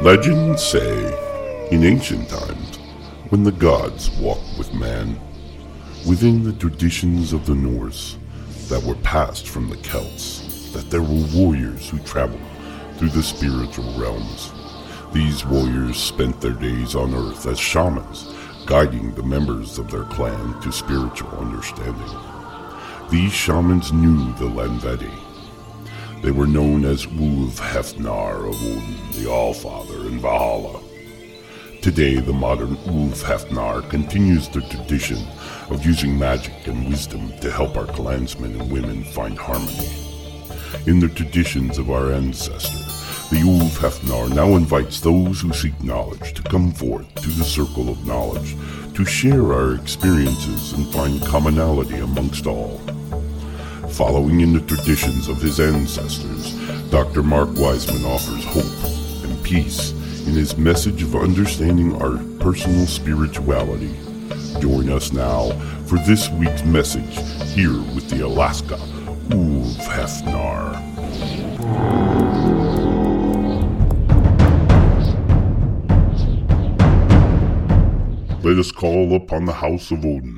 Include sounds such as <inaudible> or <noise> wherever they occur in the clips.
Legends say, in ancient times, when the gods walked with man, within the traditions of the Norse that were passed from the Celts, that there were warriors who traveled through the spiritual realms. These warriors spent their days on earth as shamans, guiding the members of their clan to spiritual understanding. These shamans knew the Landvedi, they were known as Ulf Hefnar of Odin, the Allfather in Valhalla. Today, the modern Ulf Hefnar continues the tradition of using magic and wisdom to help our clansmen and women find harmony. In the traditions of our ancestors, the Ulf Hefnar now invites those who seek knowledge to come forth to the circle of knowledge to share our experiences and find commonality amongst all. Following in the traditions of his ancestors, Dr. Mark Wiseman offers hope and peace in his message of understanding our personal spirituality. Join us now for this week's message here with the Alaska Ulf Hefnar. Let us call upon the House of Odin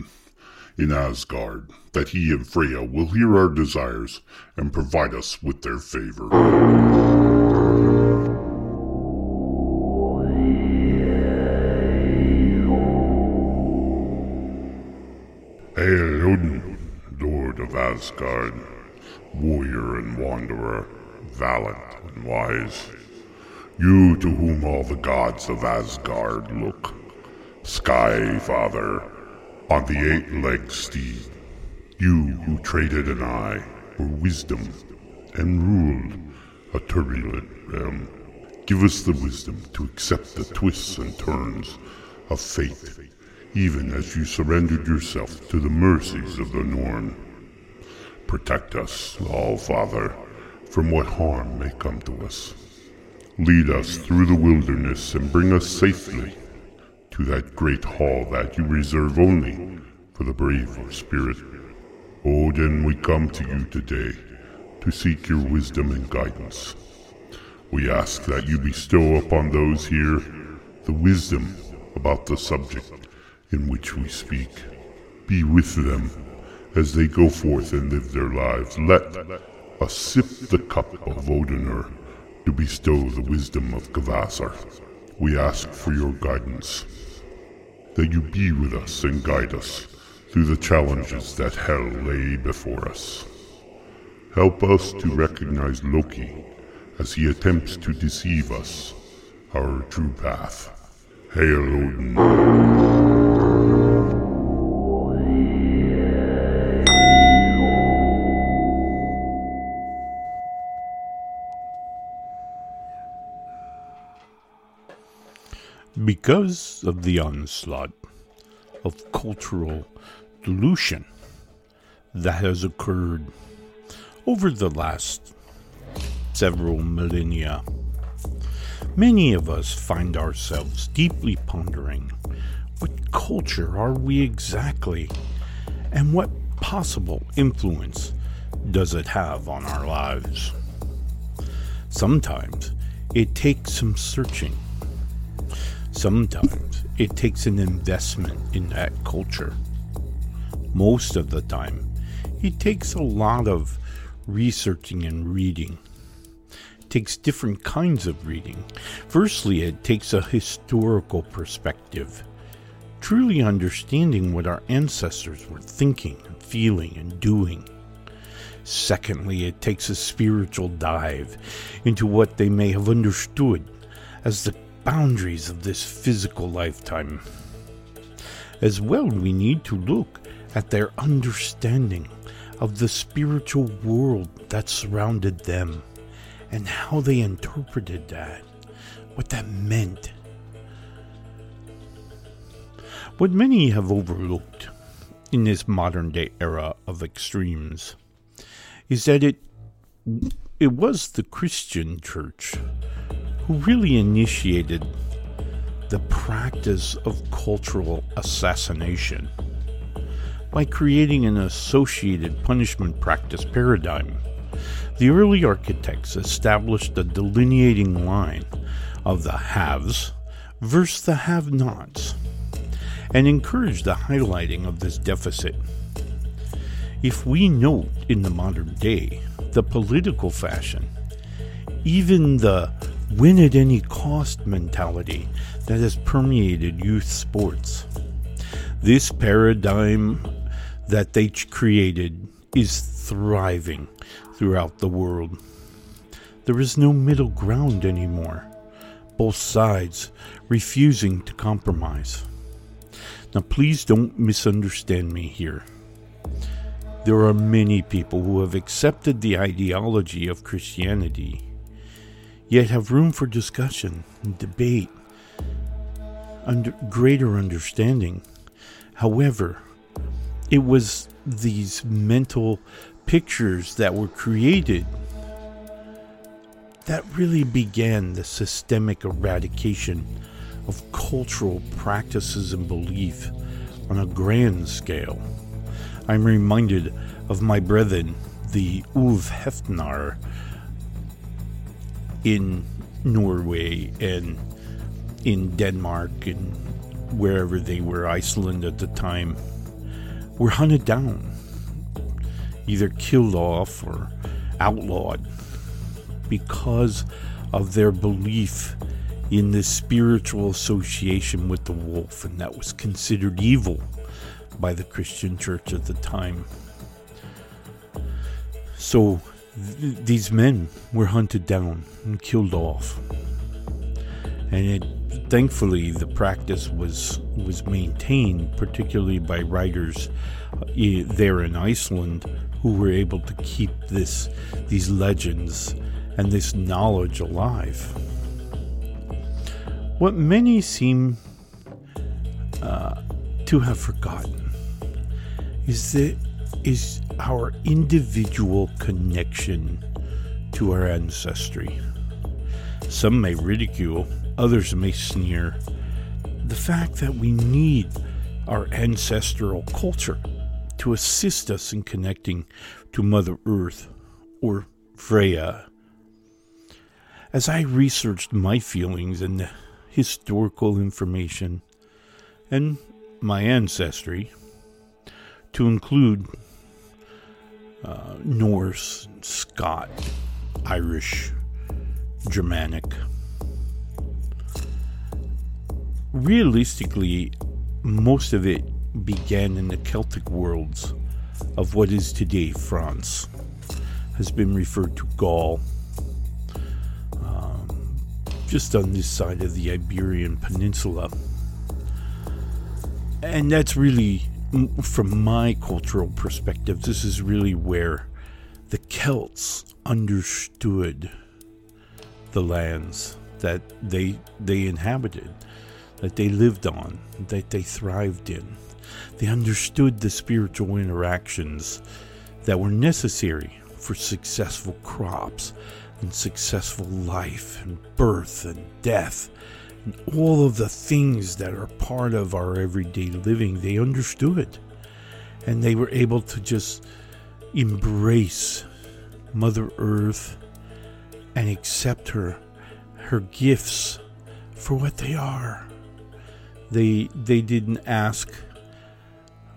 in Asgard, that he and Freya will hear our desires and provide us with their favor. Hail Odin, Lord of Asgard, warrior and wanderer, valiant and wise. You to whom all the gods of Asgard look. Sky Father, on the eight-legged steed. You who traded an eye for wisdom and ruled a turbulent realm. Give us the wisdom to accept the twists and turns of fate, even as you surrendered yourself to the mercies of the Norn. Protect us, All Father, from what harm may come to us. Lead us through the wilderness and bring us safely to that great hall that you reserve only for the brave of spirit. Odin, we come to you today to seek your wisdom and guidance. We ask that you bestow upon those here the wisdom about the subject in which we speak. Be with them as they go forth and live their lives. Let us sip the cup of Odinur to bestow the wisdom of Kvasir. We ask for your guidance that you be with us and guide us through the challenges that hell lay before us. Help us to recognize Loki as he attempts to deceive us, our true path. Hail Odin. Because of the onslaught of cultural dilution that has occurred over the last several millennia, many of us find ourselves deeply pondering what culture are we exactly and what possible influence does it have on our lives? Sometimes it takes some searching Sometimes it takes an investment in that culture. Most of the time, it takes a lot of researching and reading. It takes different kinds of reading. Firstly, it takes a historical perspective, truly understanding what our ancestors were thinking and feeling and doing. Secondly, it takes a spiritual dive into what they may have understood as the boundaries of this physical lifetime. As well, we need to look at their understanding of the spiritual world that surrounded them and how they interpreted that, what that meant. What many have overlooked in this modern day era of extremes is that it it was the Christian church who really initiated the practice of cultural assassination by creating an associated punishment practice paradigm. The early architects established a delineating line of the haves versus the have nots and encouraged the highlighting of this deficit. If we note in the modern day the political fashion, even the win at any cost mentality that has permeated youth sports. This paradigm that they created is thriving throughout the world. There is no middle ground anymore, both sides refusing to compromise. Now, please don't misunderstand me here. There are many people who have accepted the ideology of Christianity yet have room for discussion and debate, under greater understanding. However, it was these mental pictures that were created that really began the systemic eradication of cultural practices and belief on a grand scale. I'm reminded of my brethren, the Ulf Hefnar, in Norway and in Denmark and wherever they were, Iceland at the time, were hunted down, either killed off or outlawed because of their belief in this spiritual association with the wolf, and that was considered evil by the Christian church at the time. So th- these men were hunted down and killed off. And it, thankfully, the practice was was maintained, particularly by writers uh, there in Iceland, who were able to keep this these legends and this knowledge alive. What many seem uh, to have forgotten is that is our individual connection to our ancestry. Some may ridicule, others may sneer. The fact that we need our ancestral culture to assist us in connecting to Mother Earth or Freya. As I researched my feelings and historical information and my ancestry, to include uh, Norse, Scot, Irish, Germanic. Realistically, most of it began in the Celtic worlds of what is today France, has been referred to Gaul, um, just on this side of the Iberian Peninsula. And that's really from my cultural perspective, this is really where the Celts understood the lands that they they inhabited, that they lived on, that they thrived in. They understood the spiritual interactions that were necessary for successful crops and successful life and birth and death all of the things that are part of our everyday living, they understood. And they were able to just embrace Mother Earth and accept her, her gifts for what they are They they didn't ask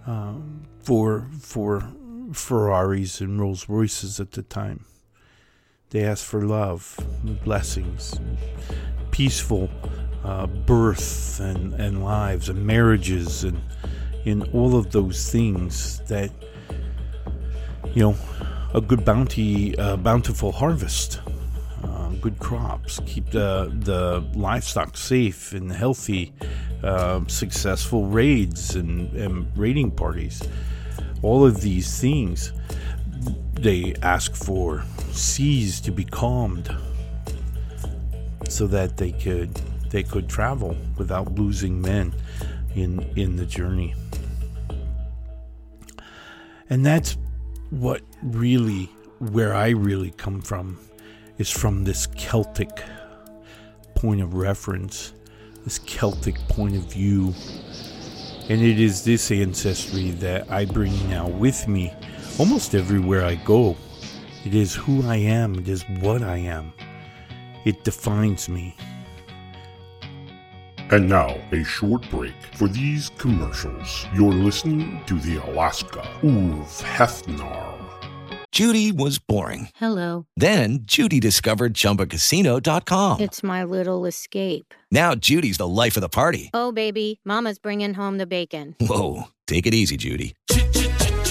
um, for for Ferraris and Rolls Royces at the time. They asked for love, and blessings, and peaceful uh, birth and, and lives and marriages and in all of those things that you know a good bounty, uh, bountiful harvest, uh, good crops, keep the the livestock safe and healthy, uh, successful raids and, and raiding parties. All of these things, they ask for seas to be calmed, so that they could they could travel without losing men in in the journey. And that's what really where I really come from is from this Celtic point of reference, this Celtic point of view. And it is this ancestry that I bring now with me almost everywhere I go. It is who I am, it is what I am. It defines me. And now, a short break for these commercials. You're listening to the Alaska Ulf Hefnar. Judy was boring. Hello. Then Judy discovered ChumbaCasino.com. It's my little escape. Now Judy's the life of the party. Oh, baby, Mama's bringing home the bacon. Whoa, take it easy, Judy.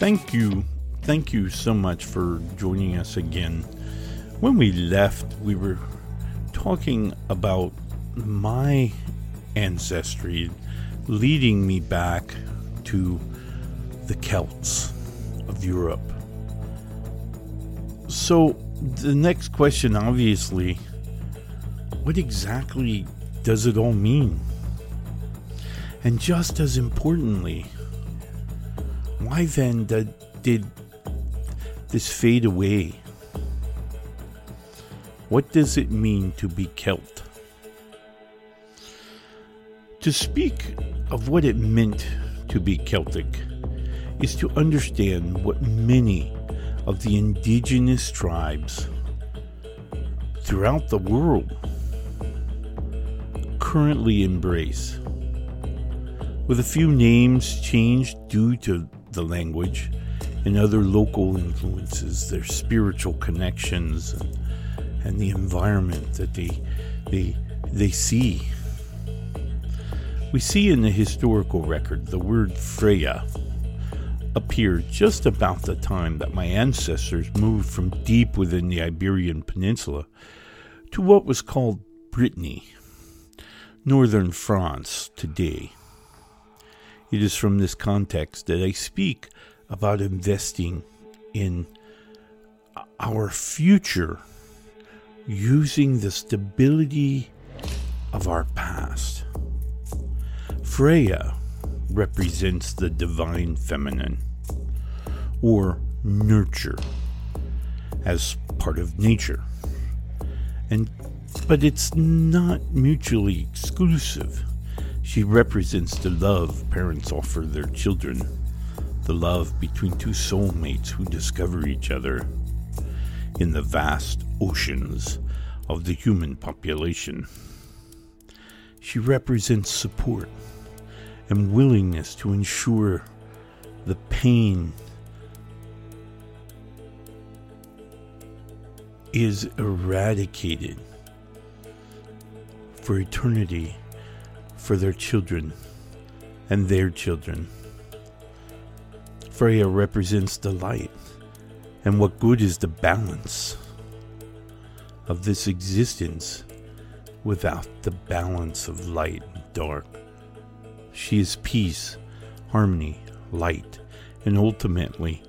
Thank you. Thank you so much for joining us again. When we left, we were talking about my ancestry leading me back to the Celts of Europe. So, the next question obviously what exactly does it all mean? And just as importantly, why then did, did this fade away? What does it mean to be Celt? To speak of what it meant to be Celtic is to understand what many of the indigenous tribes throughout the world currently embrace. With a few names changed due to the language and other local influences, their spiritual connections and, and the environment that they, they, they see. We see in the historical record the word Freya appeared just about the time that my ancestors moved from deep within the Iberian Peninsula to what was called Brittany, northern France today. It is from this context that I speak about investing in our future using the stability of our past. Freya represents the divine feminine or nurture as part of nature. And but it's not mutually exclusive. She represents the love parents offer their children, the love between two soulmates who discover each other in the vast oceans of the human population. She represents support and willingness to ensure the pain is eradicated for eternity for their children and their children. Freya represents the light. And what good is the balance of this existence without the balance of light and dark? She is peace, harmony, light, and ultimately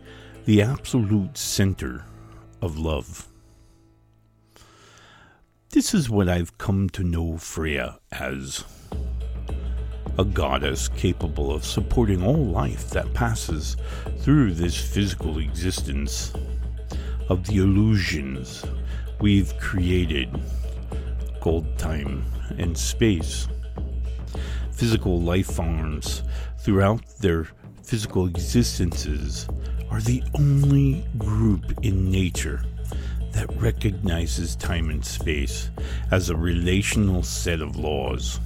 the absolute center of love. This is what I've come to know Freya as a goddess capable of supporting all life that passes through this physical existence, of the illusions we've created, called time and space. Physical life forms throughout their physical existences are the only group in nature that recognizes time and space as a relational set of laws.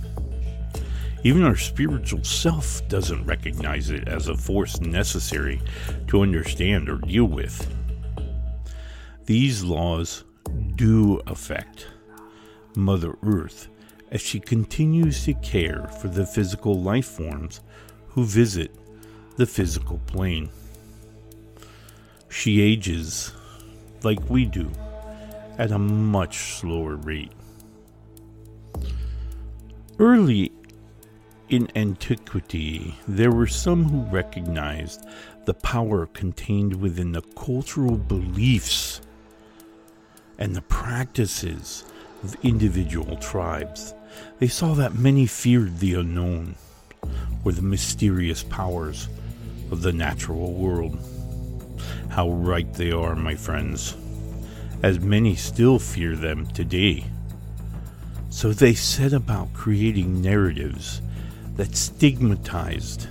Even our spiritual self doesn't recognize it as a force necessary to understand or deal with. These laws do affect Mother Earth as she continues to care for the physical life forms who visit the physical plane. She ages like we do at a much slower rate. Early in antiquity, there were some who recognized the power contained within the cultural beliefs and the practices of individual tribes. They saw that many feared the unknown or the mysterious powers of the natural world. How right they are, my friends, as many still fear them today. So they set about creating narratives that stigmatized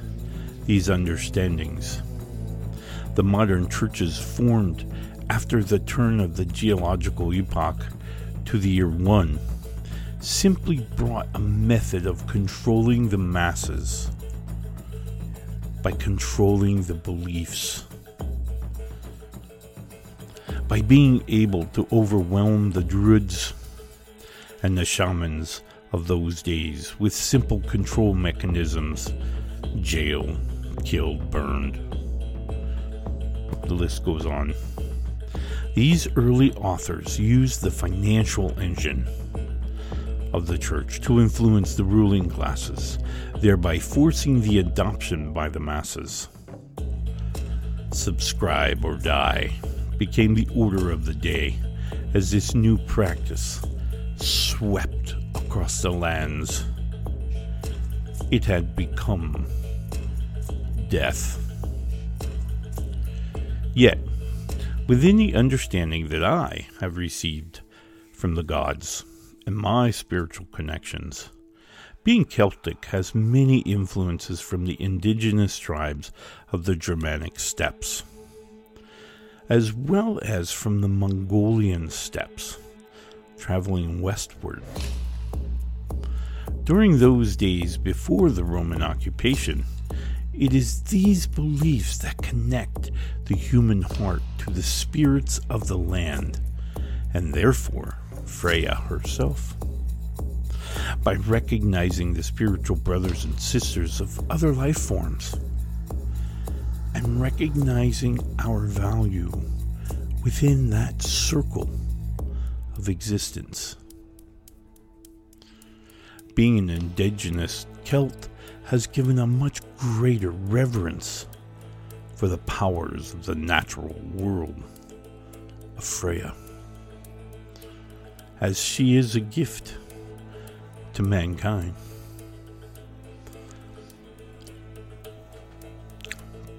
these understandings. The modern churches formed after the turn of the geological epoch to the year 1 simply brought a method of controlling the masses by controlling the beliefs. By being able to overwhelm the druids and the shamans of those days with simple control mechanisms jail, killed, burned. The list goes on. These early authors used the financial engine of the church to influence the ruling classes, thereby forcing the adoption by the masses. Subscribe or die became the order of the day as this new practice swept across the lands. It had become death. Yet, within the understanding that I have received from the gods and my spiritual connections, being Celtic has many influences from the indigenous tribes of the Germanic steppes, as well as from the Mongolian steppes, traveling westward. During those days before the Roman occupation, it is these beliefs that connect the human heart to the spirits of the land, and therefore Freya herself. By recognizing the spiritual brothers and sisters of other life forms, and recognizing our value within that circle of existence. Being indigenous Celt has given a much greater reverence for the powers of the natural world of Freya, as she is a gift to mankind.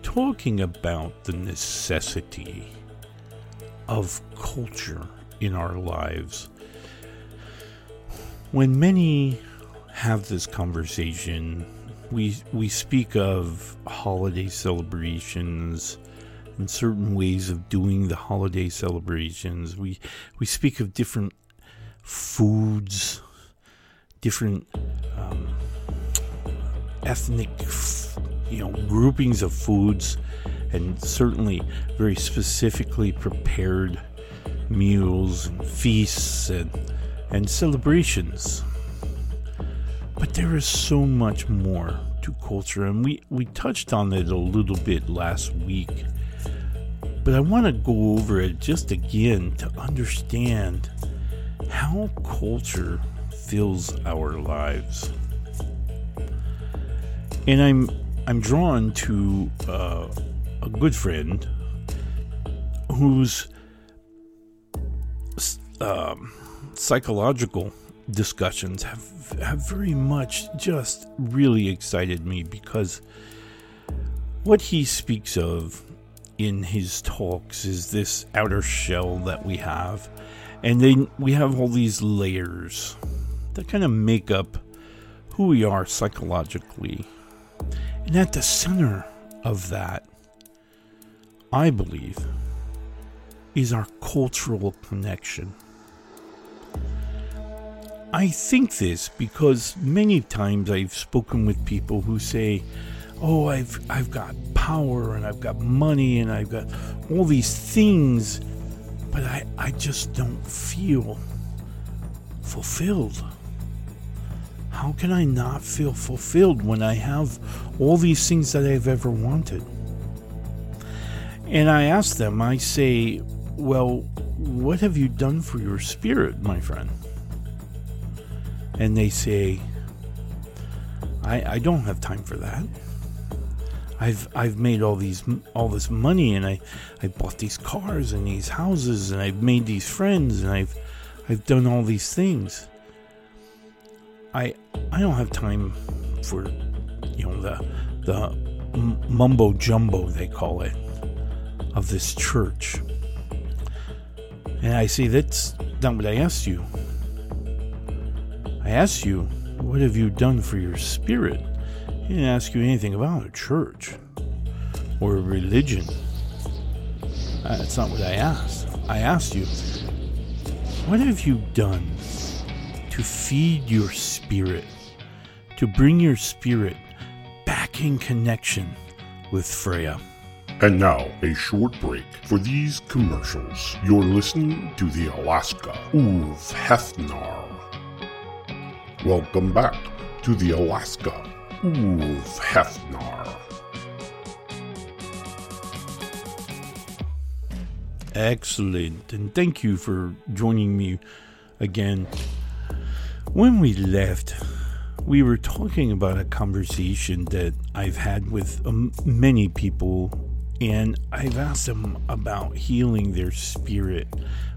Talking about the necessity of culture in our lives, when many have this conversation, we we speak of holiday celebrations and certain ways of doing the holiday celebrations. We we speak of different foods, different um, ethnic, you know, groupings of foods, and certainly very specifically prepared meals and feasts and and celebrations. But there is so much more to culture, and we, we touched on it a little bit last week. But I want to go over it just again to understand how culture fills our lives. And I'm I'm drawn to uh, a good friend whose um, psychological discussions have have very much just really excited me because what he speaks of in his talks is this outer shell that we have. And then we have all these layers that kind of make up who we are psychologically. And at the center of that i believe is our cultural connection I think this because many times I've spoken with people who say, "Oh, I've I've got power and I've got money and I've got all these things, but I I just don't feel fulfilled." How can I not feel fulfilled when I have all these things that I've ever wanted? And I ask them, I say, Well, what have you done for your spirit, my friend? And they say, I, I don't have time for that. I've I've made all these all this money and I I bought these cars and these houses and I've made these friends and I've I've done all these things. I I don't have time for you know the the mumbo jumbo they call it of this church. And I say that's not what I asked you. I asked you, What have you done for your spirit? He didn't ask you anything about a church or a religion. Uh, that's not what I asked. I asked you, What have you done to feed your spirit, to bring your spirit back in connection with Freya? And now, a short break for these commercials. You're listening to the Alaska Ulf Hefnar Welcome back to the Alaska Ulf Hefnar. Excellent, and thank you for joining me again. When we left, we were talking about a conversation that I've had with um, many people, and I've asked them about healing their spirit.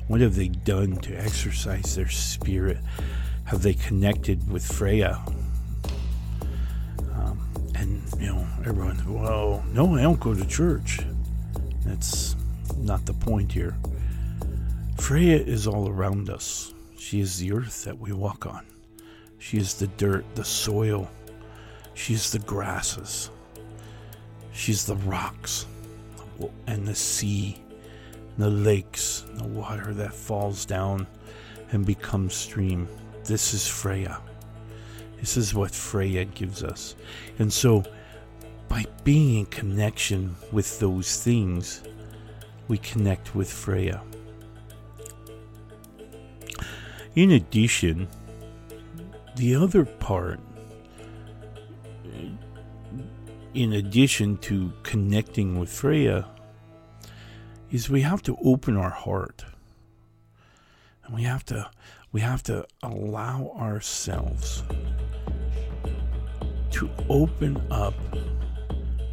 What have they done to exercise their spirit? Have they connected with Freya? Um, and, you know, everyone, well, no, I don't go to church. That's not the point here. Freya is all around us. She is the earth that we walk on. She is the dirt, the soil. She is the grasses. She's the rocks and the sea, the lakes, the water that falls down and becomes stream. This is Freya. This is what Freya gives us. And so, by being in connection with those things, we connect with Freya. In addition, the other part, in addition to connecting with Freya, is we have to open our heart. And we have to we have to allow ourselves to open up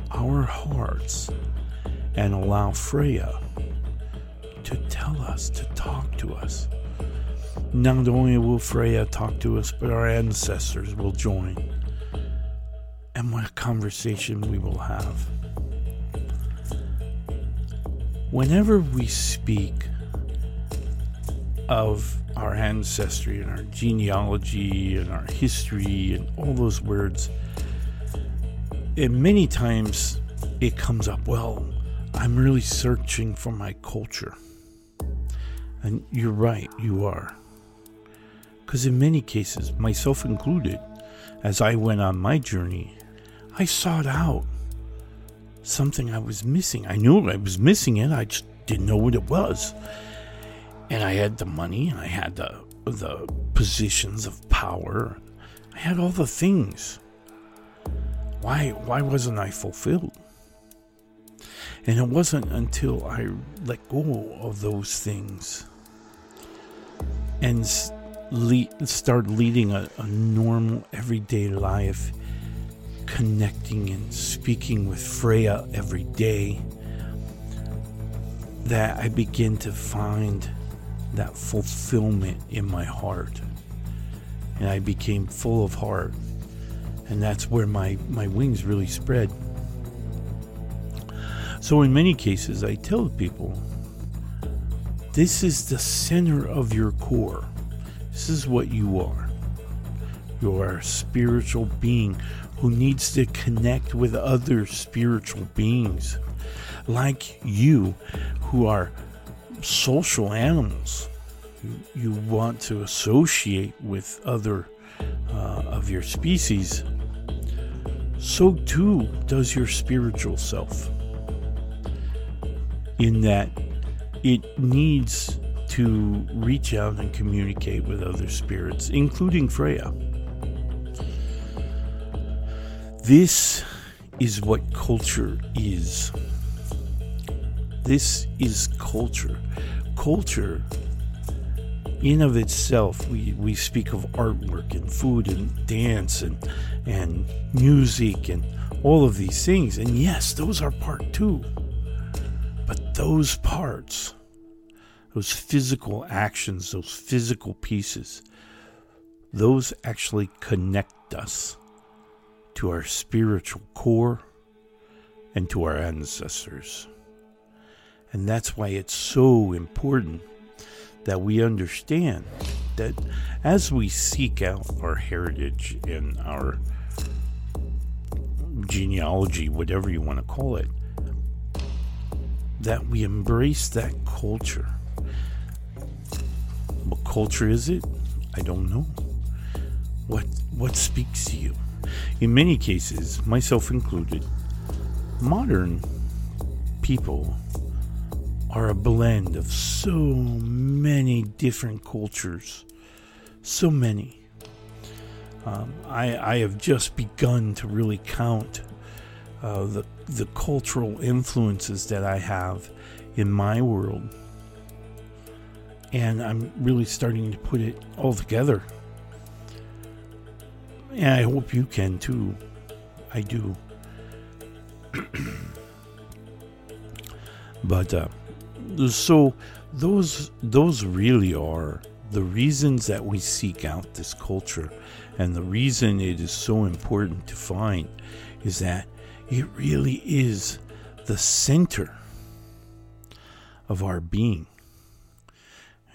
our hearts and allow Freya to tell us, to talk to us. Not only will Freya talk to us, but our ancestors will join. And what a conversation we will have. Whenever we speak of our ancestry and our genealogy and our history and all those words. And many times it comes up, well, I'm really searching for my culture. And you're right, you are. Because in many cases, myself included, as I went on my journey, I sought out something I was missing. I knew I was missing it, I just didn't know what it was and I had the money, and I had the the positions of power. I had all the things. why why wasn't I fulfilled? And it wasn't until I let go of those things and start leading a, a normal everyday life, connecting and speaking with Freya every day, that I begin to find that fulfillment in my heart. And I became full of heart. And that's where my, my wings really spread. So, in many cases, I tell people this is the center of your core. This is what you are. You are a spiritual being who needs to connect with other spiritual beings like you who are social animals. You, you want to associate with other uh, of your species. So too does your spiritual self in that it needs to reach out and communicate with other spirits, including Freya. This is what culture is. This is culture. Culture, in of itself, we, we speak of artwork and food and dance and, and music and all of these things. And yes, those are part too. But those parts, those physical actions, those physical pieces, those actually connect us to our spiritual core and to our ancestors. And that's why it's so important that we understand that as we seek out our heritage and our genealogy, whatever you want to call it, that we embrace that culture. What culture is it? I don't know. What what speaks to you? In many cases, myself included, modern people are a blend of so many different cultures. So many. Um, I, I have just begun to really count uh, the the cultural influences that I have in my world. And I'm really starting to put it all together. And I hope you can too. I do. <clears throat> but uh, so those those really are the reasons that we seek out this culture and the reason it is so important to find is that it really is the center of our being.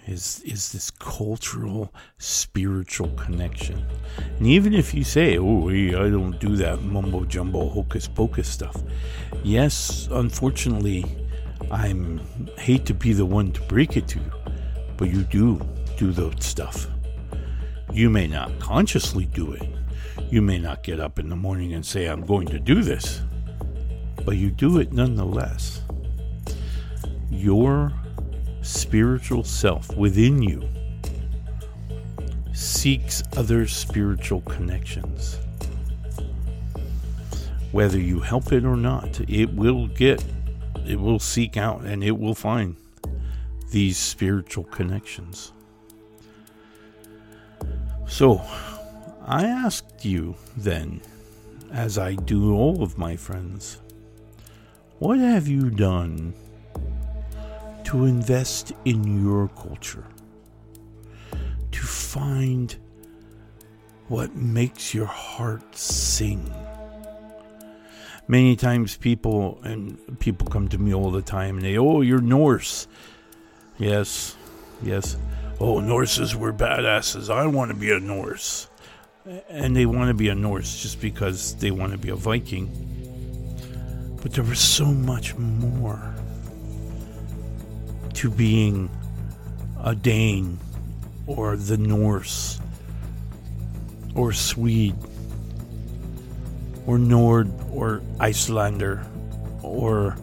Is is this cultural, spiritual connection? And even if you say, "Oh, I don't do that mumbo jumbo, hocus pocus stuff," yes, unfortunately, I hate to be the one to break it to you, but you do do that stuff. You may not consciously do it, you may not get up in the morning and say, I'm going to do this, but you do it nonetheless. Your spiritual self within you seeks other spiritual connections. Whether you help it or not, it will get, it will seek out, and it will find these spiritual connections. So, I asked you then, as I do all of my friends, what have you done to invest in your culture? To find what makes your heart sing? Many times people and people come to me all the time and they, oh, you're Norse. Yes, yes. Oh, Norses were badasses. I want to be a Norse and they want to be a Norse just because they want to be a Viking. But there was so much more to being a Dane or the Norse or Swede or Nord or Icelander or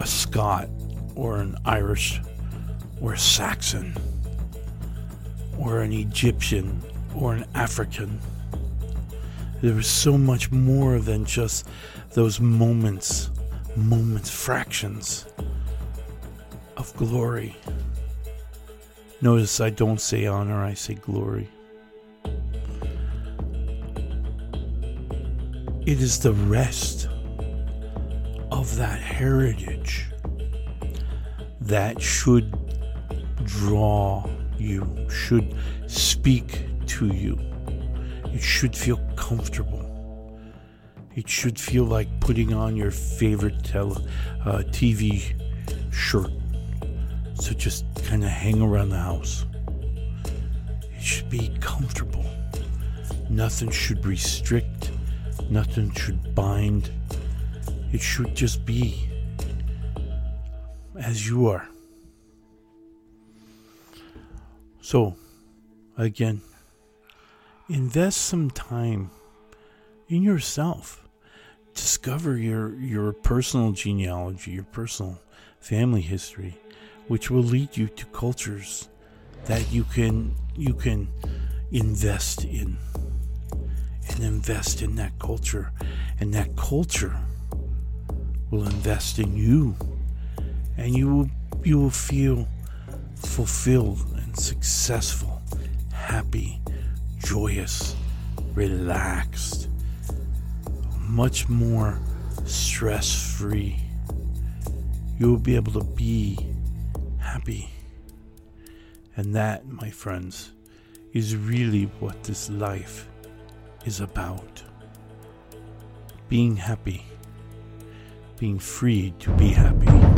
a Scot or an Irish or a Saxon or an Egyptian or an African There was so much more than just those moments, moments, fractions of glory. Notice I don't say honor, I say glory. It is the rest of that heritage that should draw you, should speak to you. It should feel comfortable. It should feel like putting on your favorite tele, uh, TV shirt. So just kind of hang around the house. It should be comfortable. Nothing should restrict. Nothing should bind. It should just be as you are. So, again, invest some time in yourself. Discover your, your personal genealogy, your personal family history, which will lead you to cultures that you can you can invest in and invest in that culture. And that culture will invest in you. And you will you will feel fulfilled and successful happy joyous relaxed much more stress free you will be able to be happy. And that my friends is really what this life is about being happy being free to be happy.